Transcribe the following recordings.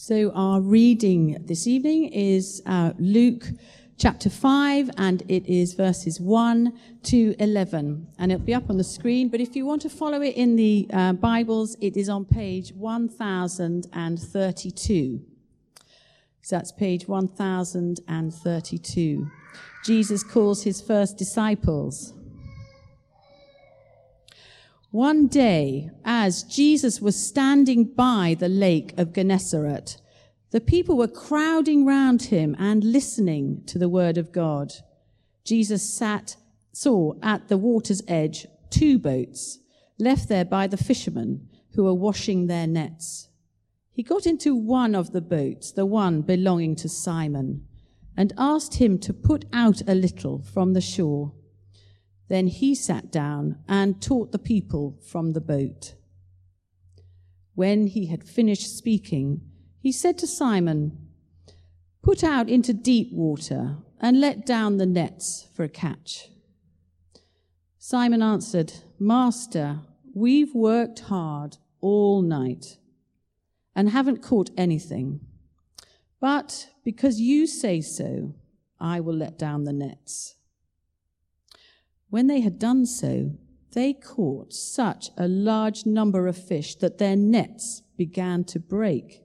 So, our reading this evening is uh, Luke chapter 5, and it is verses 1 to 11. And it'll be up on the screen, but if you want to follow it in the uh, Bibles, it is on page 1032. So, that's page 1032. Jesus calls his first disciples. One day, as Jesus was standing by the lake of Gennesaret, the people were crowding round him and listening to the word of God. Jesus sat, saw at the water's edge two boats left there by the fishermen who were washing their nets. He got into one of the boats, the one belonging to Simon, and asked him to put out a little from the shore. Then he sat down and taught the people from the boat. When he had finished speaking, he said to Simon, Put out into deep water and let down the nets for a catch. Simon answered, Master, we've worked hard all night and haven't caught anything. But because you say so, I will let down the nets. When they had done so, they caught such a large number of fish that their nets began to break.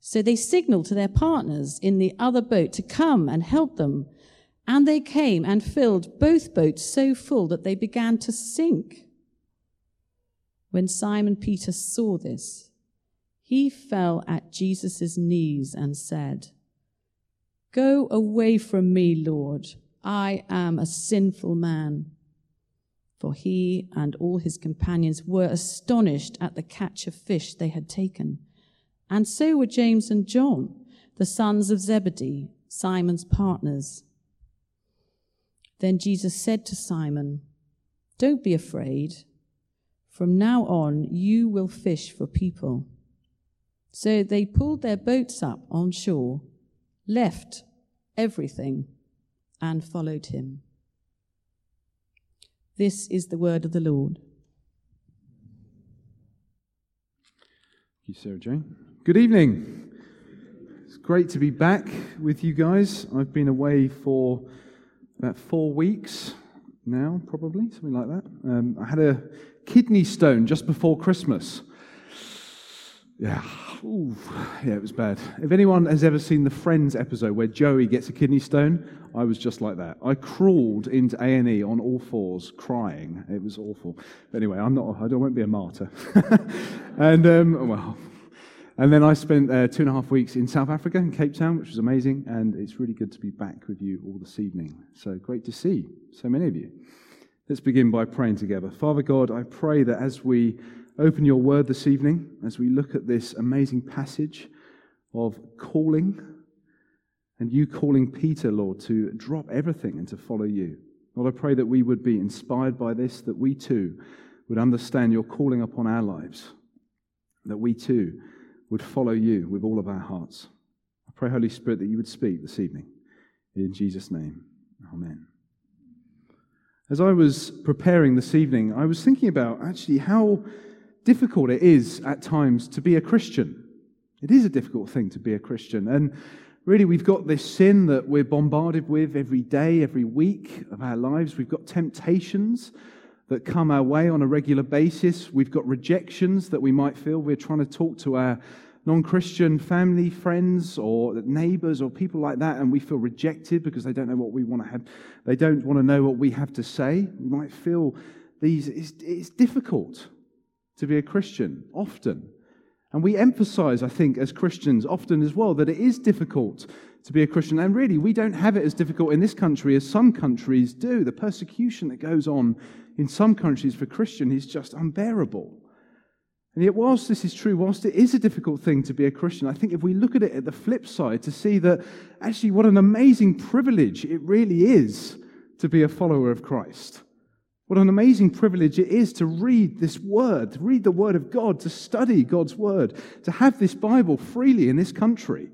So they signaled to their partners in the other boat to come and help them. And they came and filled both boats so full that they began to sink. When Simon Peter saw this, he fell at Jesus' knees and said, Go away from me, Lord. I am a sinful man. For he and all his companions were astonished at the catch of fish they had taken. And so were James and John, the sons of Zebedee, Simon's partners. Then Jesus said to Simon, Don't be afraid. From now on, you will fish for people. So they pulled their boats up on shore, left everything and followed him. This is the word of the Lord. Thank you, Sarah Jane. Good evening. It's great to be back with you guys. I've been away for about four weeks now, probably, something like that. Um, I had a kidney stone just before Christmas. Yeah, Ooh, yeah, it was bad. If anyone has ever seen the Friends episode where Joey gets a kidney stone, I was just like that. I crawled into A and E on all fours, crying. It was awful. But anyway, I'm not. I won't be a martyr. and um, well, and then I spent uh, two and a half weeks in South Africa, in Cape Town, which was amazing. And it's really good to be back with you all this evening. So great to see so many of you. Let's begin by praying together. Father God, I pray that as we open your word this evening, as we look at this amazing passage of calling, and you calling Peter, Lord, to drop everything and to follow you. Lord, I pray that we would be inspired by this, that we too would understand your calling upon our lives, that we too would follow you with all of our hearts. I pray, Holy Spirit, that you would speak this evening. In Jesus' name, amen. As I was preparing this evening, I was thinking about actually how difficult it is at times to be a Christian. It is a difficult thing to be a Christian. And really, we've got this sin that we're bombarded with every day, every week of our lives. We've got temptations that come our way on a regular basis. We've got rejections that we might feel. We're trying to talk to our non Christian family, friends, or neighbors, or people like that, and we feel rejected because they don't know what we want to have. They don't want to know what we have to say. We might feel these, it's, it's difficult to be a Christian often. And we emphasize, I think, as Christians often as well, that it is difficult to be a Christian. And really, we don't have it as difficult in this country as some countries do. The persecution that goes on in some countries for Christian is just unbearable. And yet, whilst this is true, whilst it is a difficult thing to be a Christian, I think if we look at it at the flip side to see that actually what an amazing privilege it really is to be a follower of Christ. What an amazing privilege it is to read this word, to read the word of God, to study God's word, to have this Bible freely in this country.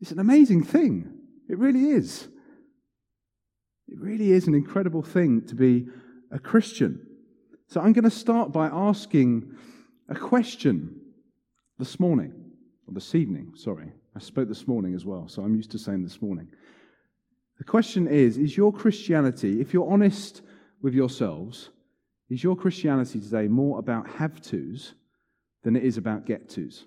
It's an amazing thing. It really is. It really is an incredible thing to be a Christian. So I'm going to start by asking a question this morning. or this evening, sorry. I spoke this morning as well, so I'm used to saying this morning. The question is Is your Christianity, if you're honest with yourselves, is your Christianity today more about have tos than it is about get tos?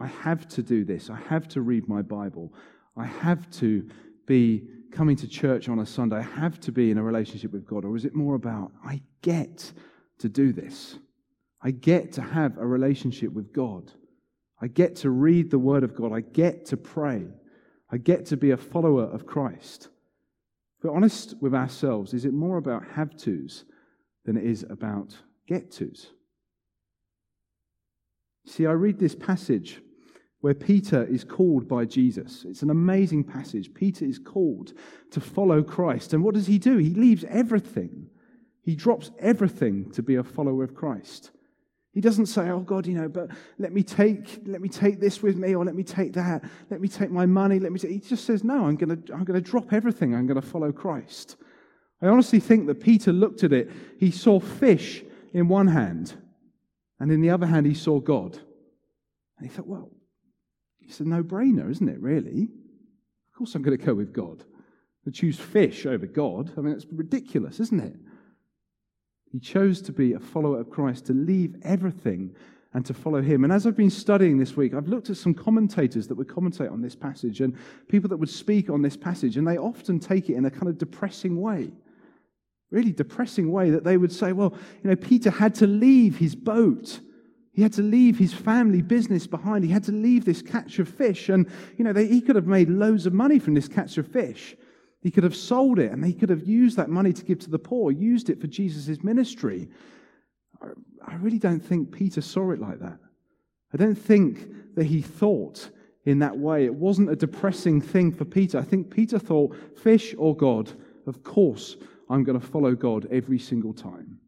I have to do this. I have to read my Bible. I have to be coming to church on a Sunday. I have to be in a relationship with God. Or is it more about, I get to do this? I get to have a relationship with God. I get to read the Word of God. I get to pray. I get to be a follower of Christ. If we're honest with ourselves, is it more about have tos than it is about get tos? See, I read this passage where Peter is called by Jesus. It's an amazing passage. Peter is called to follow Christ. And what does he do? He leaves everything. He drops everything to be a follower of Christ. He doesn't say, "Oh God, you know, but let me take let me take this with me or let me take that. Let me take my money, let me take... He just says, "No, I'm to I'm to drop everything. I'm to follow Christ." I honestly think that Peter looked at it. He saw fish in one hand, and in the other hand he saw God. And he thought, "Well, it's a no brainer, isn't it, really? Of course I'm to go with God. To choose fish over God, I mean, it's ridiculous, isn't it? He chose to be a follower of Christ, to leave everything and to follow him. And as I've been studying this week, I've looked at some commentators that would commentate on this passage and people that would speak on this passage, and they often take it in a kind of depressing way. Really depressing way that they would say, well, you know, Peter had to leave his boat he had to leave his family business behind. He had to leave this catch of fish. And, you know, they, he could have made loads of money from this catch of fish. He could have sold it and he could have used that money to give to the poor, used it for Jesus' ministry. I really don't think Peter saw it like that. I don't think that he thought in that way. It wasn't a depressing thing for Peter. I think Peter thought, fish or God, of course I'm going to follow God every single time.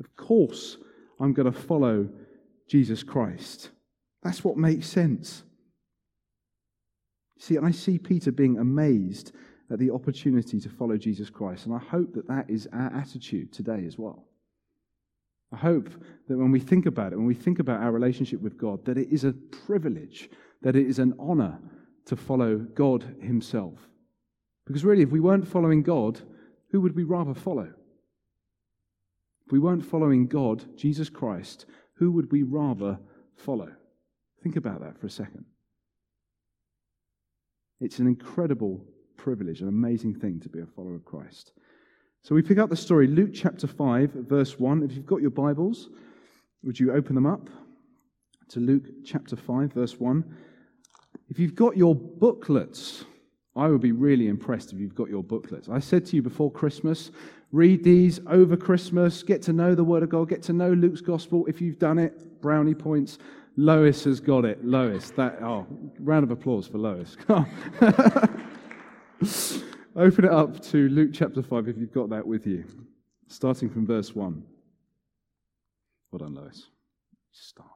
Of course I'm going to follow Jesus Christ. That's what makes sense. See, I see Peter being amazed Uh, the opportunity to follow Jesus Christ, and I hope that that is our attitude today as well. I hope that when we think about it, when we think about our relationship with God, that it is a privilege, that it is an honor to follow God Himself. Because really, if we weren't following God, who would we rather follow? If we weren't following God, Jesus Christ, who would we rather follow? Think about that for a second. It's an incredible privilege, an amazing thing to be a follower of Christ. So we pick up the story, Luke chapter 5, verse 1. If you've got your Bibles, would you open them up to Luke chapter 5, verse 1? If you've got your booklets, I would be really impressed if you've got your booklets. I said to you before Christmas, read these over Christmas, get to know the Word of God, get to know Luke's Gospel. If you've done it, brownie points. Lois has got it. Lois, that oh, round of applause for Lois. Open it up to Luke chapter 5 if you've got that with you, starting from verse 1. Well done, Lois. Star.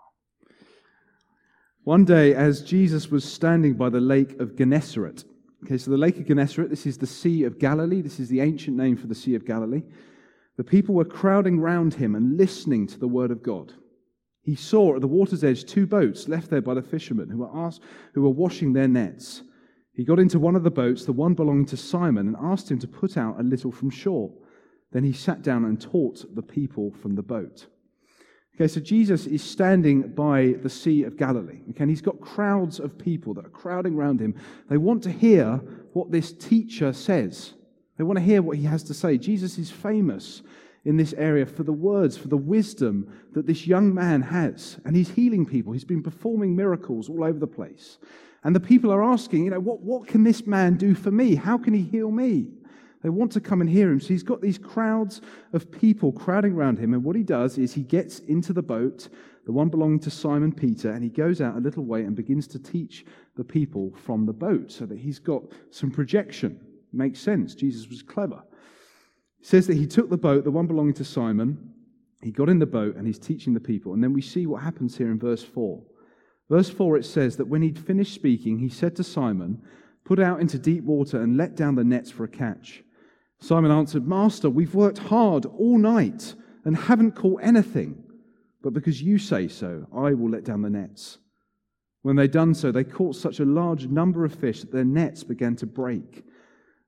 One day, as Jesus was standing by the lake of Gennesaret, Okay, so the Lake of Gennesaret, this is the Sea of Galilee. This is the ancient name for the Sea of Galilee. The people were crowding round him and listening to the word of God. He saw at the water's edge two boats left there by the fishermen who were, asked, who were washing their nets. He got into one of the boats, the one belonging to Simon, and asked him to put out a little from shore. Then he sat down and taught the people from the boat. Okay, so Jesus is standing by the Sea of Galilee. Okay, and he's got crowds of people that are crowding around him. They want to hear what this teacher says. They want to hear what he has to say. Jesus is famous in this area for the words, for the wisdom that this young man has. And he's healing people. He's been performing miracles all over the place. And the people are asking, you know, what, what can this man do for me? How can he heal me? They want to come and hear him. So he's got these crowds of people crowding around him. And what he does is he gets into the boat, the one belonging to Simon Peter, and he goes out a little way and begins to teach the people from the boat so that he's got some projection. Makes sense. Jesus was clever. He says that he took the boat, the one belonging to Simon, he got in the boat and he's teaching the people. And then we see what happens here in verse 4. Verse 4 it says that when he'd finished speaking, he said to Simon, Put out into deep water and let down the nets for a catch. Simon answered, Master, we've worked hard all night and haven't caught anything. but because you say so, I will let down the nets. When they'd done so, they caught such a large number of fish that their nets began to break.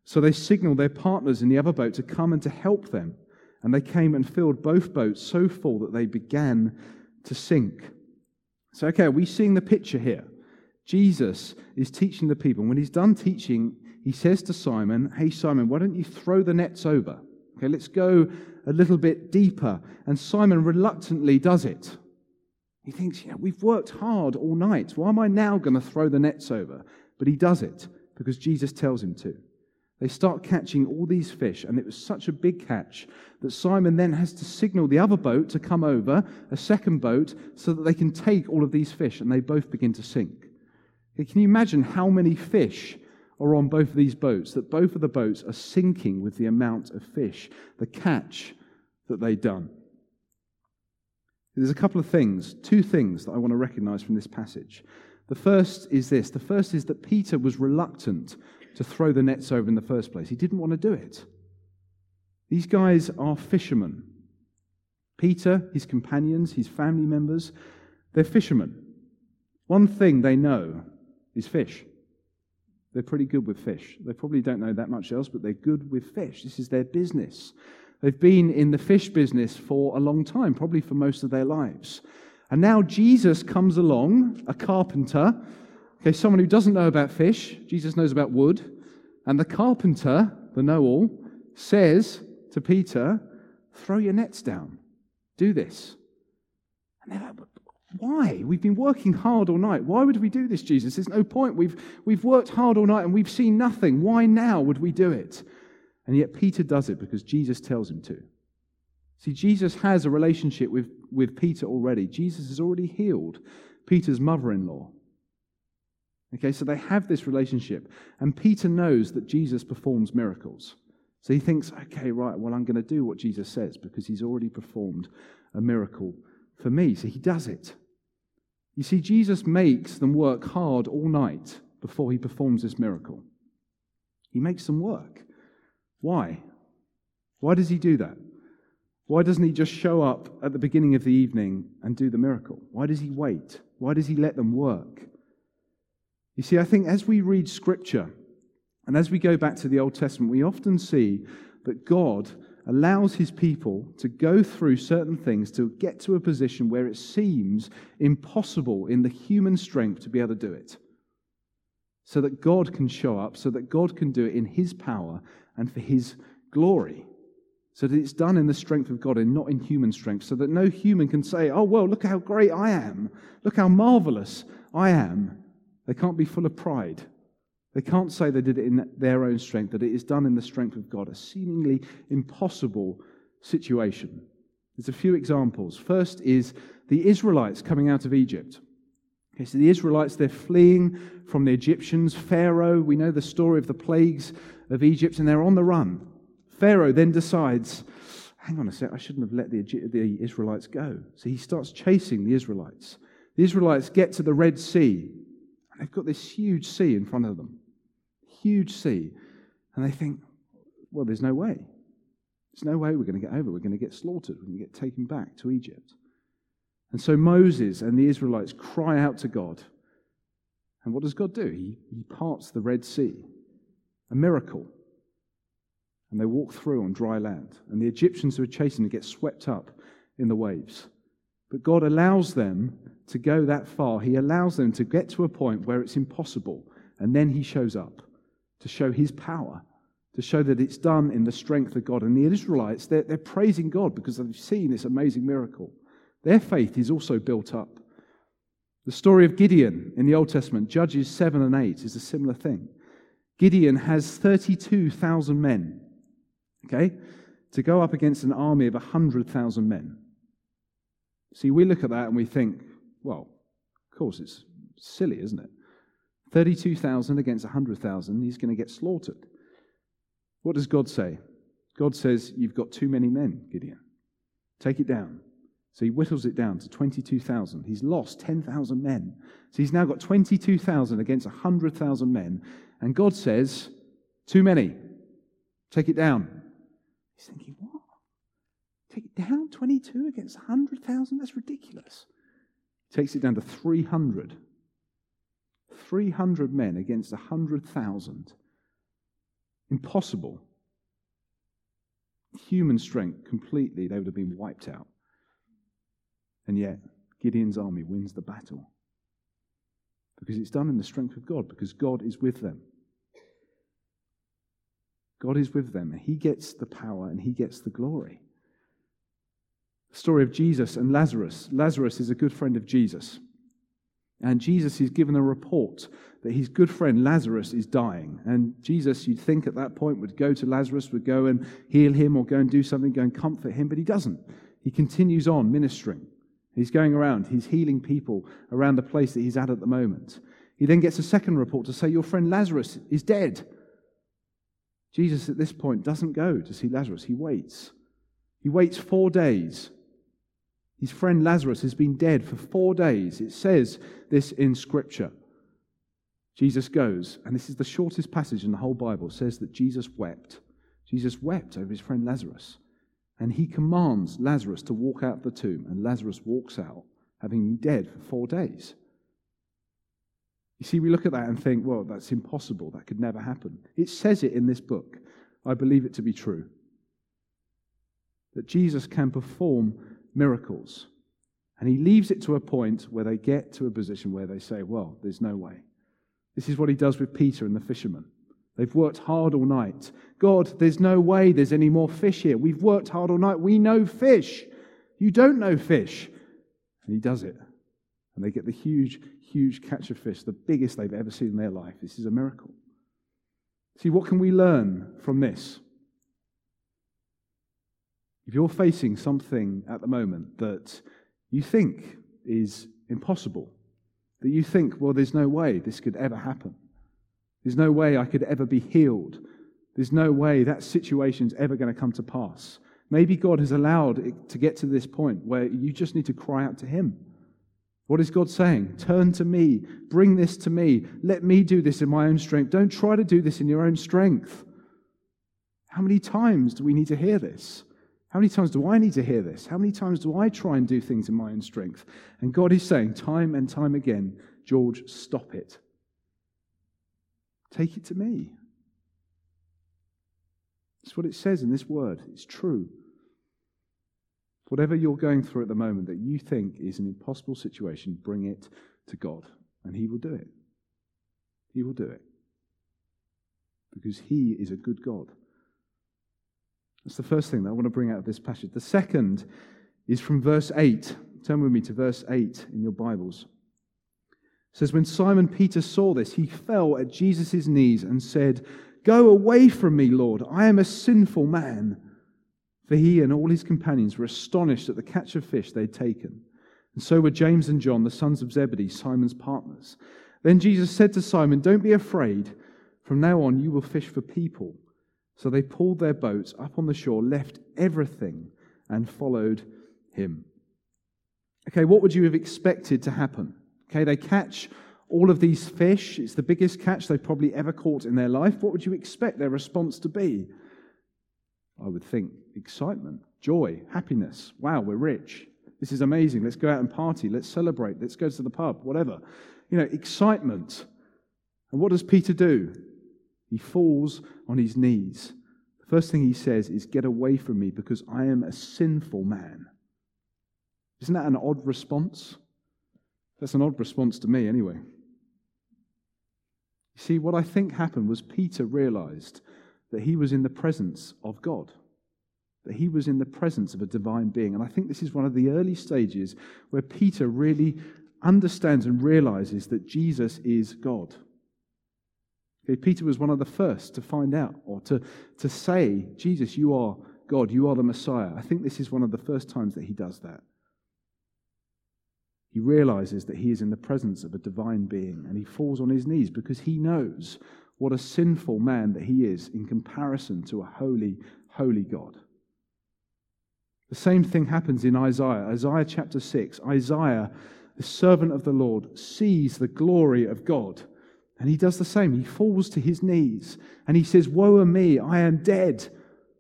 So they signaled their partners in the other boat to come and to help them. And they came and filled both boats so full that they began to sink. So, okay, are we seeing the picture here? Jesus is teaching the people. And when he's done teaching, he says to Simon, Hey, Simon, why don't you throw the nets over? Okay, let's go a little bit deeper. And Simon reluctantly does it. He thinks, yeah, we've worked hard all night. Why am I now going to throw the nets over? But he does it because Jesus tells him to. They start catching all these fish, and it was such a big catch that Simon then has to signal the other boat to come over, a second boat, so that they can take all of these fish, and they both begin to sink. Can you imagine how many fish are on both of these boats? That both of the boats are sinking with the amount of fish, the catch that they've done. There's a couple of things, two things that I want to recognize from this passage. The first is this the first is that Peter was reluctant to throw the nets over in the first place. He didn't want to do it. These guys are fishermen. Peter, his companions, his family members, they're fishermen. One thing they know is fish. They're pretty good with fish. They probably don't know that much else, but they're good with fish. This is their business. They've been in the fish business for a long time, probably for most of their lives. And now Jesus comes along, a carpenter, okay, someone who doesn't know about fish. Jesus knows about wood. And the carpenter, the know all, says to Peter, Throw your nets down. Do this. And they're like, why? We've been working hard all night. Why would we do this, Jesus? There's no point. We've, we've worked hard all night and we've seen nothing. Why now would we do it? And yet Peter does it because Jesus tells him to. See, Jesus has a relationship with, with Peter already. Jesus has already healed Peter's mother in law. Okay, so they have this relationship. And Peter knows that Jesus performs miracles. So he thinks, okay, right, well, I'm going to do what Jesus says because he's already performed a miracle for me. So he does it. You see, Jesus makes them work hard all night before he performs this miracle. He makes them work. Why? Why does he do that? Why doesn't he just show up at the beginning of the evening and do the miracle? Why does he wait? Why does he let them work? You see, I think as we read scripture and as we go back to the Old Testament, we often see that God allows his people to go through certain things to get to a position where it seems impossible in the human strength to be able to do it. So that God can show up, so that God can do it in his power and for his glory. So that it's done in the strength of God and not in human strength. So that no human can say, oh, well, look how great I am. Look how marvelous I am. They can't be full of pride. They can't say they did it in their own strength, that it is done in the strength of God, a seemingly impossible situation. There's a few examples. First is the Israelites coming out of Egypt. Okay, so the Israelites, they're fleeing from the Egyptians. Pharaoh, we know the story of the plagues of Egypt, and they're on the run. Pharaoh then decides, hang on a sec, I shouldn't have let the, the Israelites go. So he starts chasing the Israelites. The Israelites get to the Red Sea, and they've got this huge sea in front of them huge sea. And they think, well, there's no way. There's no way we're going to get over. We're going to get slaughtered. We're going to get taken back to Egypt. And so Moses and the Israelites cry out to God. And what does God do? He, he parts the Red Sea, a miracle. And they walk through on dry land. And the Egyptians who are chasing them get swept up in the waves. But God allows them to go that far. He allows them to get to a point where it's impossible. And then He shows up to show his power, to show that it's done in the strength of God. And the Israelites, they're, they're praising God because they've seen this amazing miracle. Their faith is also built up. The story of Gideon in the Old Testament, Judges 7 and 8, is a similar thing. Gideon has 32,000 men, okay, to go up against an army of 100,000 men. See, we look at that and we think, well, of course, it's silly, isn't it? 32,000 against 100,000, he's going to get slaughtered. What does God say? God says, You've got too many men, Gideon. Take it down. So he whittles it down to 22,000. He's lost 10,000 men. So he's now got 22,000 against 100,000 men. And God says, Too many. Take it down. He's thinking, What? Take it down 22 against 100,000? That's ridiculous. He takes it down to 300. 300 men against 100,000. Impossible. Human strength, completely, they would have been wiped out. And yet, Gideon's army wins the battle. Because it's done in the strength of God, because God is with them. God is with them. He gets the power and he gets the glory. The story of Jesus and Lazarus. Lazarus is a good friend of Jesus. And Jesus is given a report that his good friend Lazarus is dying. And Jesus, you'd think at that point, would go to Lazarus, would go and heal him or go and do something, go and comfort him, but he doesn't. He continues on ministering. He's going around, he's healing people around the place that he's at at the moment. He then gets a second report to say, Your friend Lazarus is dead. Jesus, at this point, doesn't go to see Lazarus. He waits. He waits four days. His friend Lazarus has been dead for four days. It says this in Scripture. Jesus goes, and this is the shortest passage in the whole Bible, says that Jesus wept. Jesus wept over his friend Lazarus. And he commands Lazarus to walk out the tomb, and Lazarus walks out, having been dead for four days. You see, we look at that and think, well, that's impossible. That could never happen. It says it in this book. I believe it to be true. That Jesus can perform miracles. And he leaves it to a point where they get to a position where they say, well, there's no way. This is what he does with Peter and the fishermen. They've worked hard all night. God, there's no way there's any more fish here. We've worked hard all night. We know fish. You don't know fish. And he does it. And they get the huge, huge catch of fish, the biggest they've ever seen in their life. This is a miracle. See, what can we learn from this? If you're facing something at the moment that you think is impossible, that you think, well, there's no way this could ever happen, there's no way I could ever be healed, there's no way that situation's ever going to come to pass. Maybe God has allowed it to get to this point where you just need to cry out to Him. What is God saying? Turn to me. Bring this to me. Let me do this in my own strength. Don't try to do this in your own strength. How many times do we need to hear this? How many times do I need to hear this? How many times do I try and do things in my own strength? And God is saying time and time again, George, stop it. Take it to me. That's what it says in this word. It's true. Whatever you're going through at the moment that you think is an impossible situation, bring it to God, and He will do it. He will do it. Because He is a good God. That's the first thing that I want to bring out of this passage. The second is from verse 8. Turn with me to verse 8 in your Bibles. Says, When Simon Peter saw this, he fell at Jesus' knees and said, Go away from me, Lord. I am a sinful man. For he and all his companions were astonished at the catch of fish they had taken. And so were James and John, the sons of Zebedee, Simon's partners. Then Jesus said to Simon, Don't be afraid. From now on, you will fish for people. So they pulled their boats up on the shore, left everything, and followed him. Okay, what would you have expected to happen? Okay, they catch all of these fish. It's the biggest catch they've probably ever caught in their life. What would you expect their response to be? I would think excitement, joy, happiness. Wow, we're rich. This is amazing. Let's go out and party. Let's celebrate. Let's go to the pub, whatever. You know, excitement. And what does Peter do? He falls on his knees. The first thing he says is, Get away from me because I am a sinful man. Isn't that an odd response? That's an odd response to me, anyway. You see, what I think happened was Peter realized that he was in the presence of God, that he was in the presence of a divine being. And I think this is one of the early stages where Peter really understands and realizes that Jesus is God. Okay, Peter was one of the first to find out or to, to say, Jesus, you are God, you are the Messiah. I think this is one of the first times that he does that. He realizes that he is in the presence of a divine being and he falls on his knees because he knows what a sinful man that he is in comparison to a holy, holy God. The same thing happens in Isaiah. Isaiah chapter 6. Isaiah, the servant of the Lord, sees the glory of God. And he does the same. He falls to his knees and he says, Woe a me, I am dead.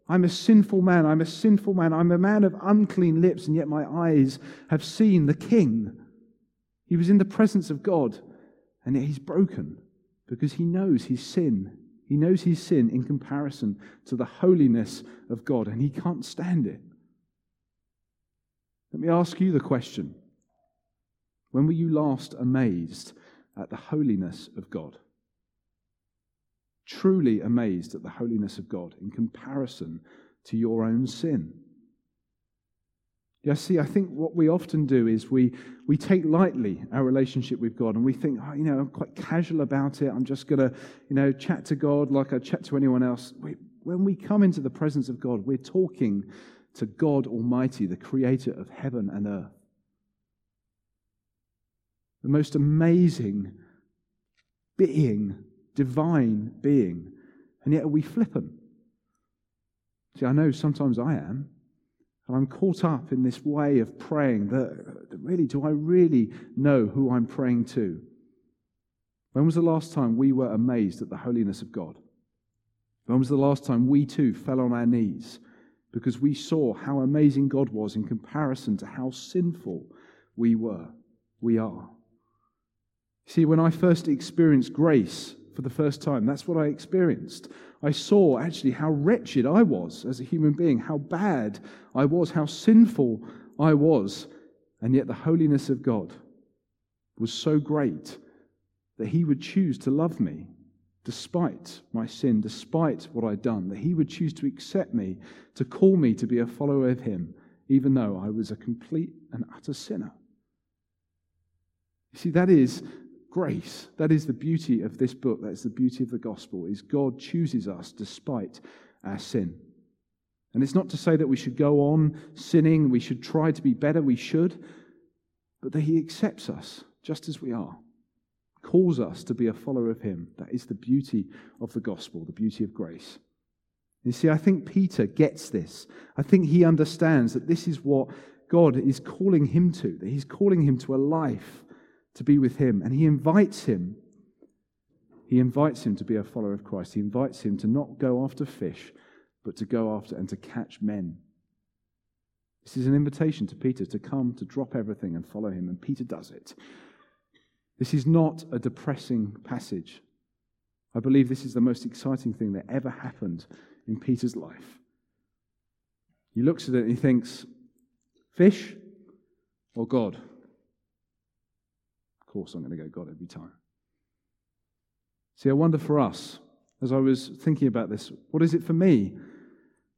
I'm a sinful man. I'm a sinful man. I'm a man of unclean lips, and yet my eyes have seen the King. He was in the presence of God, and yet he's broken because he knows his sin. He knows his sin in comparison to the holiness of God, and he can't stand it. Let me ask you the question When were you last amazed at the holiness of God? truly amazed at the holiness of God in comparison to your own sin. Yeah, see, I think what we often do is we, we take lightly our relationship with God and we think, oh, you know, I'm quite casual about it. I'm just going to, you know, chat to God like I chat to anyone else. We, when we come into the presence of God, we're talking to God Almighty, the creator of heaven and earth. The most amazing being divine being. And yet are we flippant? See, I know sometimes I am. And I'm caught up in this way of praying that, really, do I really know who I'm praying to? When was the last time we were amazed at the holiness of God? When was the last time we too fell on our knees because we saw how amazing God was in comparison to how sinful we were, we are? See, when I first experienced grace for the first time. That's what I experienced. I saw actually how wretched I was as a human being, how bad I was, how sinful I was. And yet the holiness of God was so great that He would choose to love me despite my sin, despite what I'd done, that He would choose to accept me, to call me to be a follower of Him, even though I was a complete and utter sinner. You see, that is grace. That is the beauty of this book. That's the beauty of the gospel, is God chooses us despite our sin. And it's not to say that we should go on sinning, we should try to be better, we should, but that He accepts us just as we are, calls us to be a follower of Him. That is the beauty of the gospel, the beauty of grace. You see, I think Peter gets this. I think he understands that this is what God is calling him to, that He's calling him to a life to be with him. And he invites him. He invites him to be a follower of Christ. He invites him to not go after fish, but to go after and to catch men. This is an invitation to Peter to come, to drop everything and follow him. And Peter does it. This is not a depressing passage. I believe this is the most exciting thing that ever happened in Peter's life. He looks at it and he thinks, fish or God? Course, I'm going to go God every time. See, I wonder for us, as I was thinking about this, what is it for me?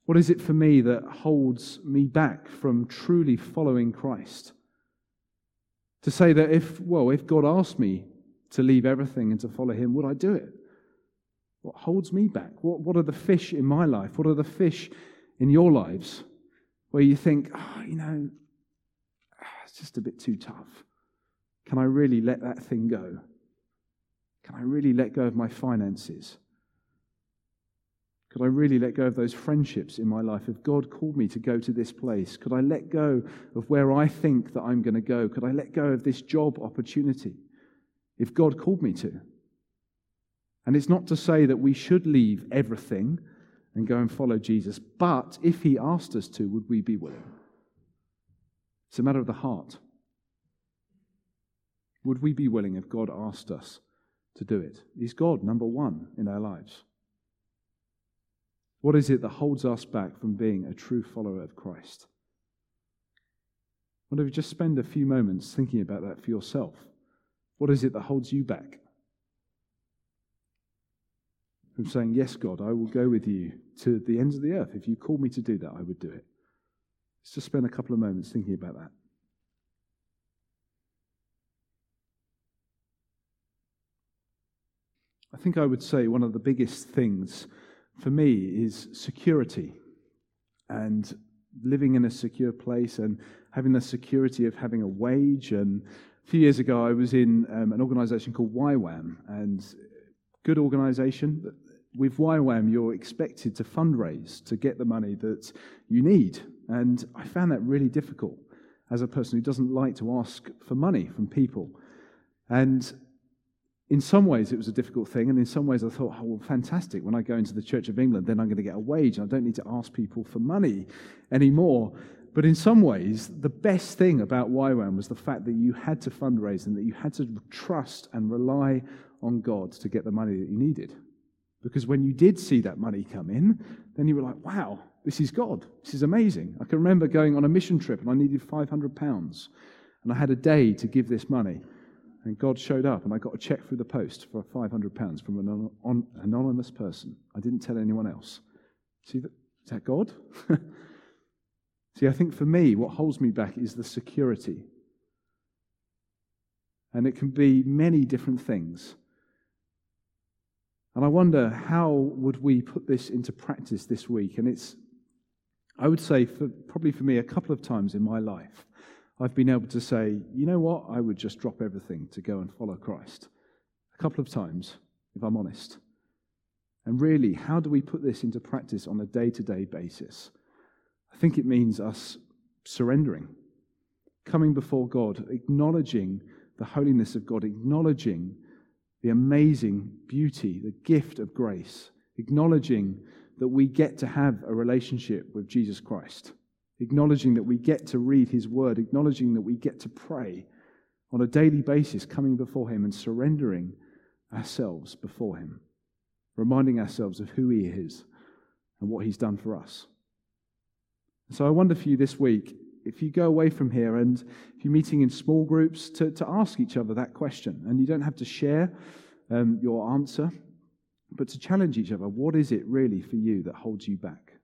What is it for me that holds me back from truly following Christ? To say that if, well, if God asked me to leave everything and to follow Him, would I do it? What holds me back? What, what are the fish in my life? What are the fish in your lives where you think, oh, you know, ah, it's just a bit too tough? Can I really let that thing go? Can I really let go of my finances? Could I really let go of those friendships in my life? If God called me to go to this place, could I let go of where I think that I'm going to go? Could I let go of this job opportunity if God called me to? And it's not to say that we should leave everything and go and follow Jesus, but if He asked us to, would we be willing? It's a matter of the heart. Would we be willing if God asked us to do it? Is God number one in our lives? What is it that holds us back from being a true follower of Christ? Why don't you just spend a few moments thinking about that for yourself? What is it that holds you back? From saying, Yes, God, I will go with you to the ends of the earth. If you call me to do that, I would do it. Let's just spend a couple of moments thinking about that. I think I would say one of the biggest things for me is security and living in a secure place and having the security of having a wage. And a few years ago, I was in um, an organization called YWAM, and good organization. But With YWAM, you're expected to fundraise to get the money that you need. And I found that really difficult as a person who doesn't like to ask for money from people. And in some ways, it was a difficult thing, and in some ways, I thought, oh, well, fantastic. When I go into the Church of England, then I'm going to get a wage, and I don't need to ask people for money anymore. But in some ways, the best thing about YWAM was the fact that you had to fundraise and that you had to trust and rely on God to get the money that you needed. Because when you did see that money come in, then you were like, wow, this is God. This is amazing. I can remember going on a mission trip and I needed 500 pounds, and I had a day to give this money. And God showed up, and I got a check through the post for £500 from an anonymous person. I didn't tell anyone else. See, that, is that God? See, I think for me, what holds me back is the security. And it can be many different things. And I wonder how would we put this into practice this week? And it's, I would say, for, probably for me, a couple of times in my life. I've been able to say, you know what, I would just drop everything to go and follow Christ. A couple of times, if I'm honest. And really, how do we put this into practice on a day to day basis? I think it means us surrendering, coming before God, acknowledging the holiness of God, acknowledging the amazing beauty, the gift of grace, acknowledging that we get to have a relationship with Jesus Christ acknowledging that we get to read His Word, acknowledging that we get to pray on a daily basis, coming before Him and surrendering ourselves before Him, reminding ourselves of who He is and what He's done for us. So I wonder for you this week, if you go away from here and if you're meeting in small groups, to, to ask each other that question. And you don't have to share um, your answer, but to challenge each other. What is it really for you that holds you back?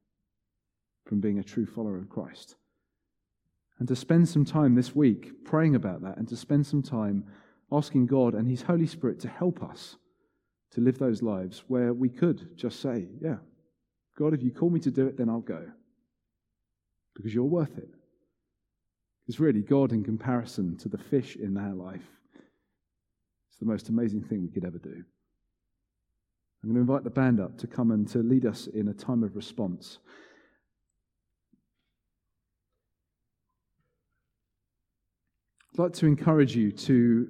From being a true follower of Christ. And to spend some time this week praying about that and to spend some time asking God and His Holy Spirit to help us to live those lives where we could just say, Yeah, God, if you call me to do it, then I'll go. Because you're worth it. Because really, God, in comparison to the fish in our life, it's the most amazing thing we could ever do. I'm going to invite the band up to come and to lead us in a time of response. I'd like to encourage you to,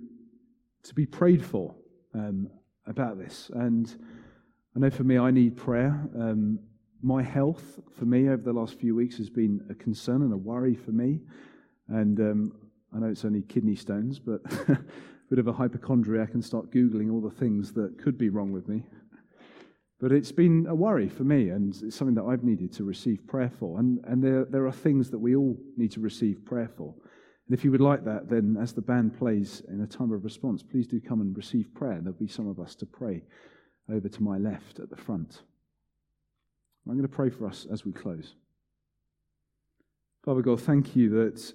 to be prayed for um, about this. And I know for me, I need prayer. Um, my health, for me, over the last few weeks has been a concern and a worry for me. And um, I know it's only kidney stones, but a bit of a hypochondriac and start Googling all the things that could be wrong with me. But it's been a worry for me, and it's something that I've needed to receive prayer for. And, and there, there are things that we all need to receive prayer for. And if you would like that, then as the band plays in a time of response, please do come and receive prayer. There'll be some of us to pray over to my left at the front. I'm going to pray for us as we close. Father God, thank you that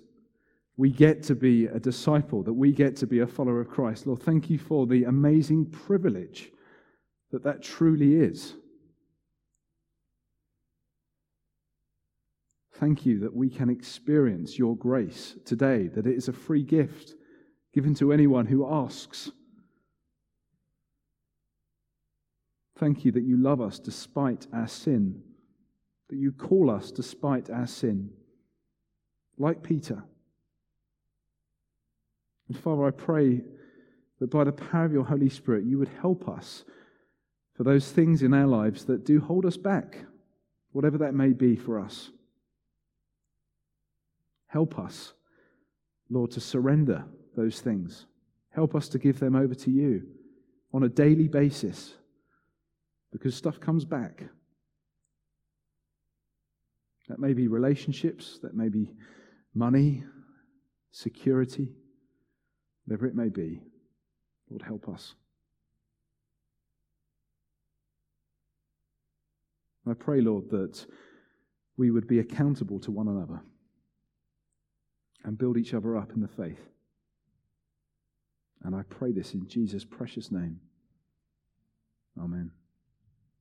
we get to be a disciple, that we get to be a follower of Christ. Lord, thank you for the amazing privilege that that truly is. Thank you that we can experience your grace today, that it is a free gift given to anyone who asks. Thank you that you love us despite our sin, that you call us despite our sin, like Peter. And Father, I pray that by the power of your Holy Spirit, you would help us for those things in our lives that do hold us back, whatever that may be for us. Help us, Lord, to surrender those things. Help us to give them over to you on a daily basis because stuff comes back. That may be relationships, that may be money, security, whatever it may be. Lord, help us. I pray, Lord, that we would be accountable to one another and build each other up in the faith. And I pray this in Jesus' precious name. Amen.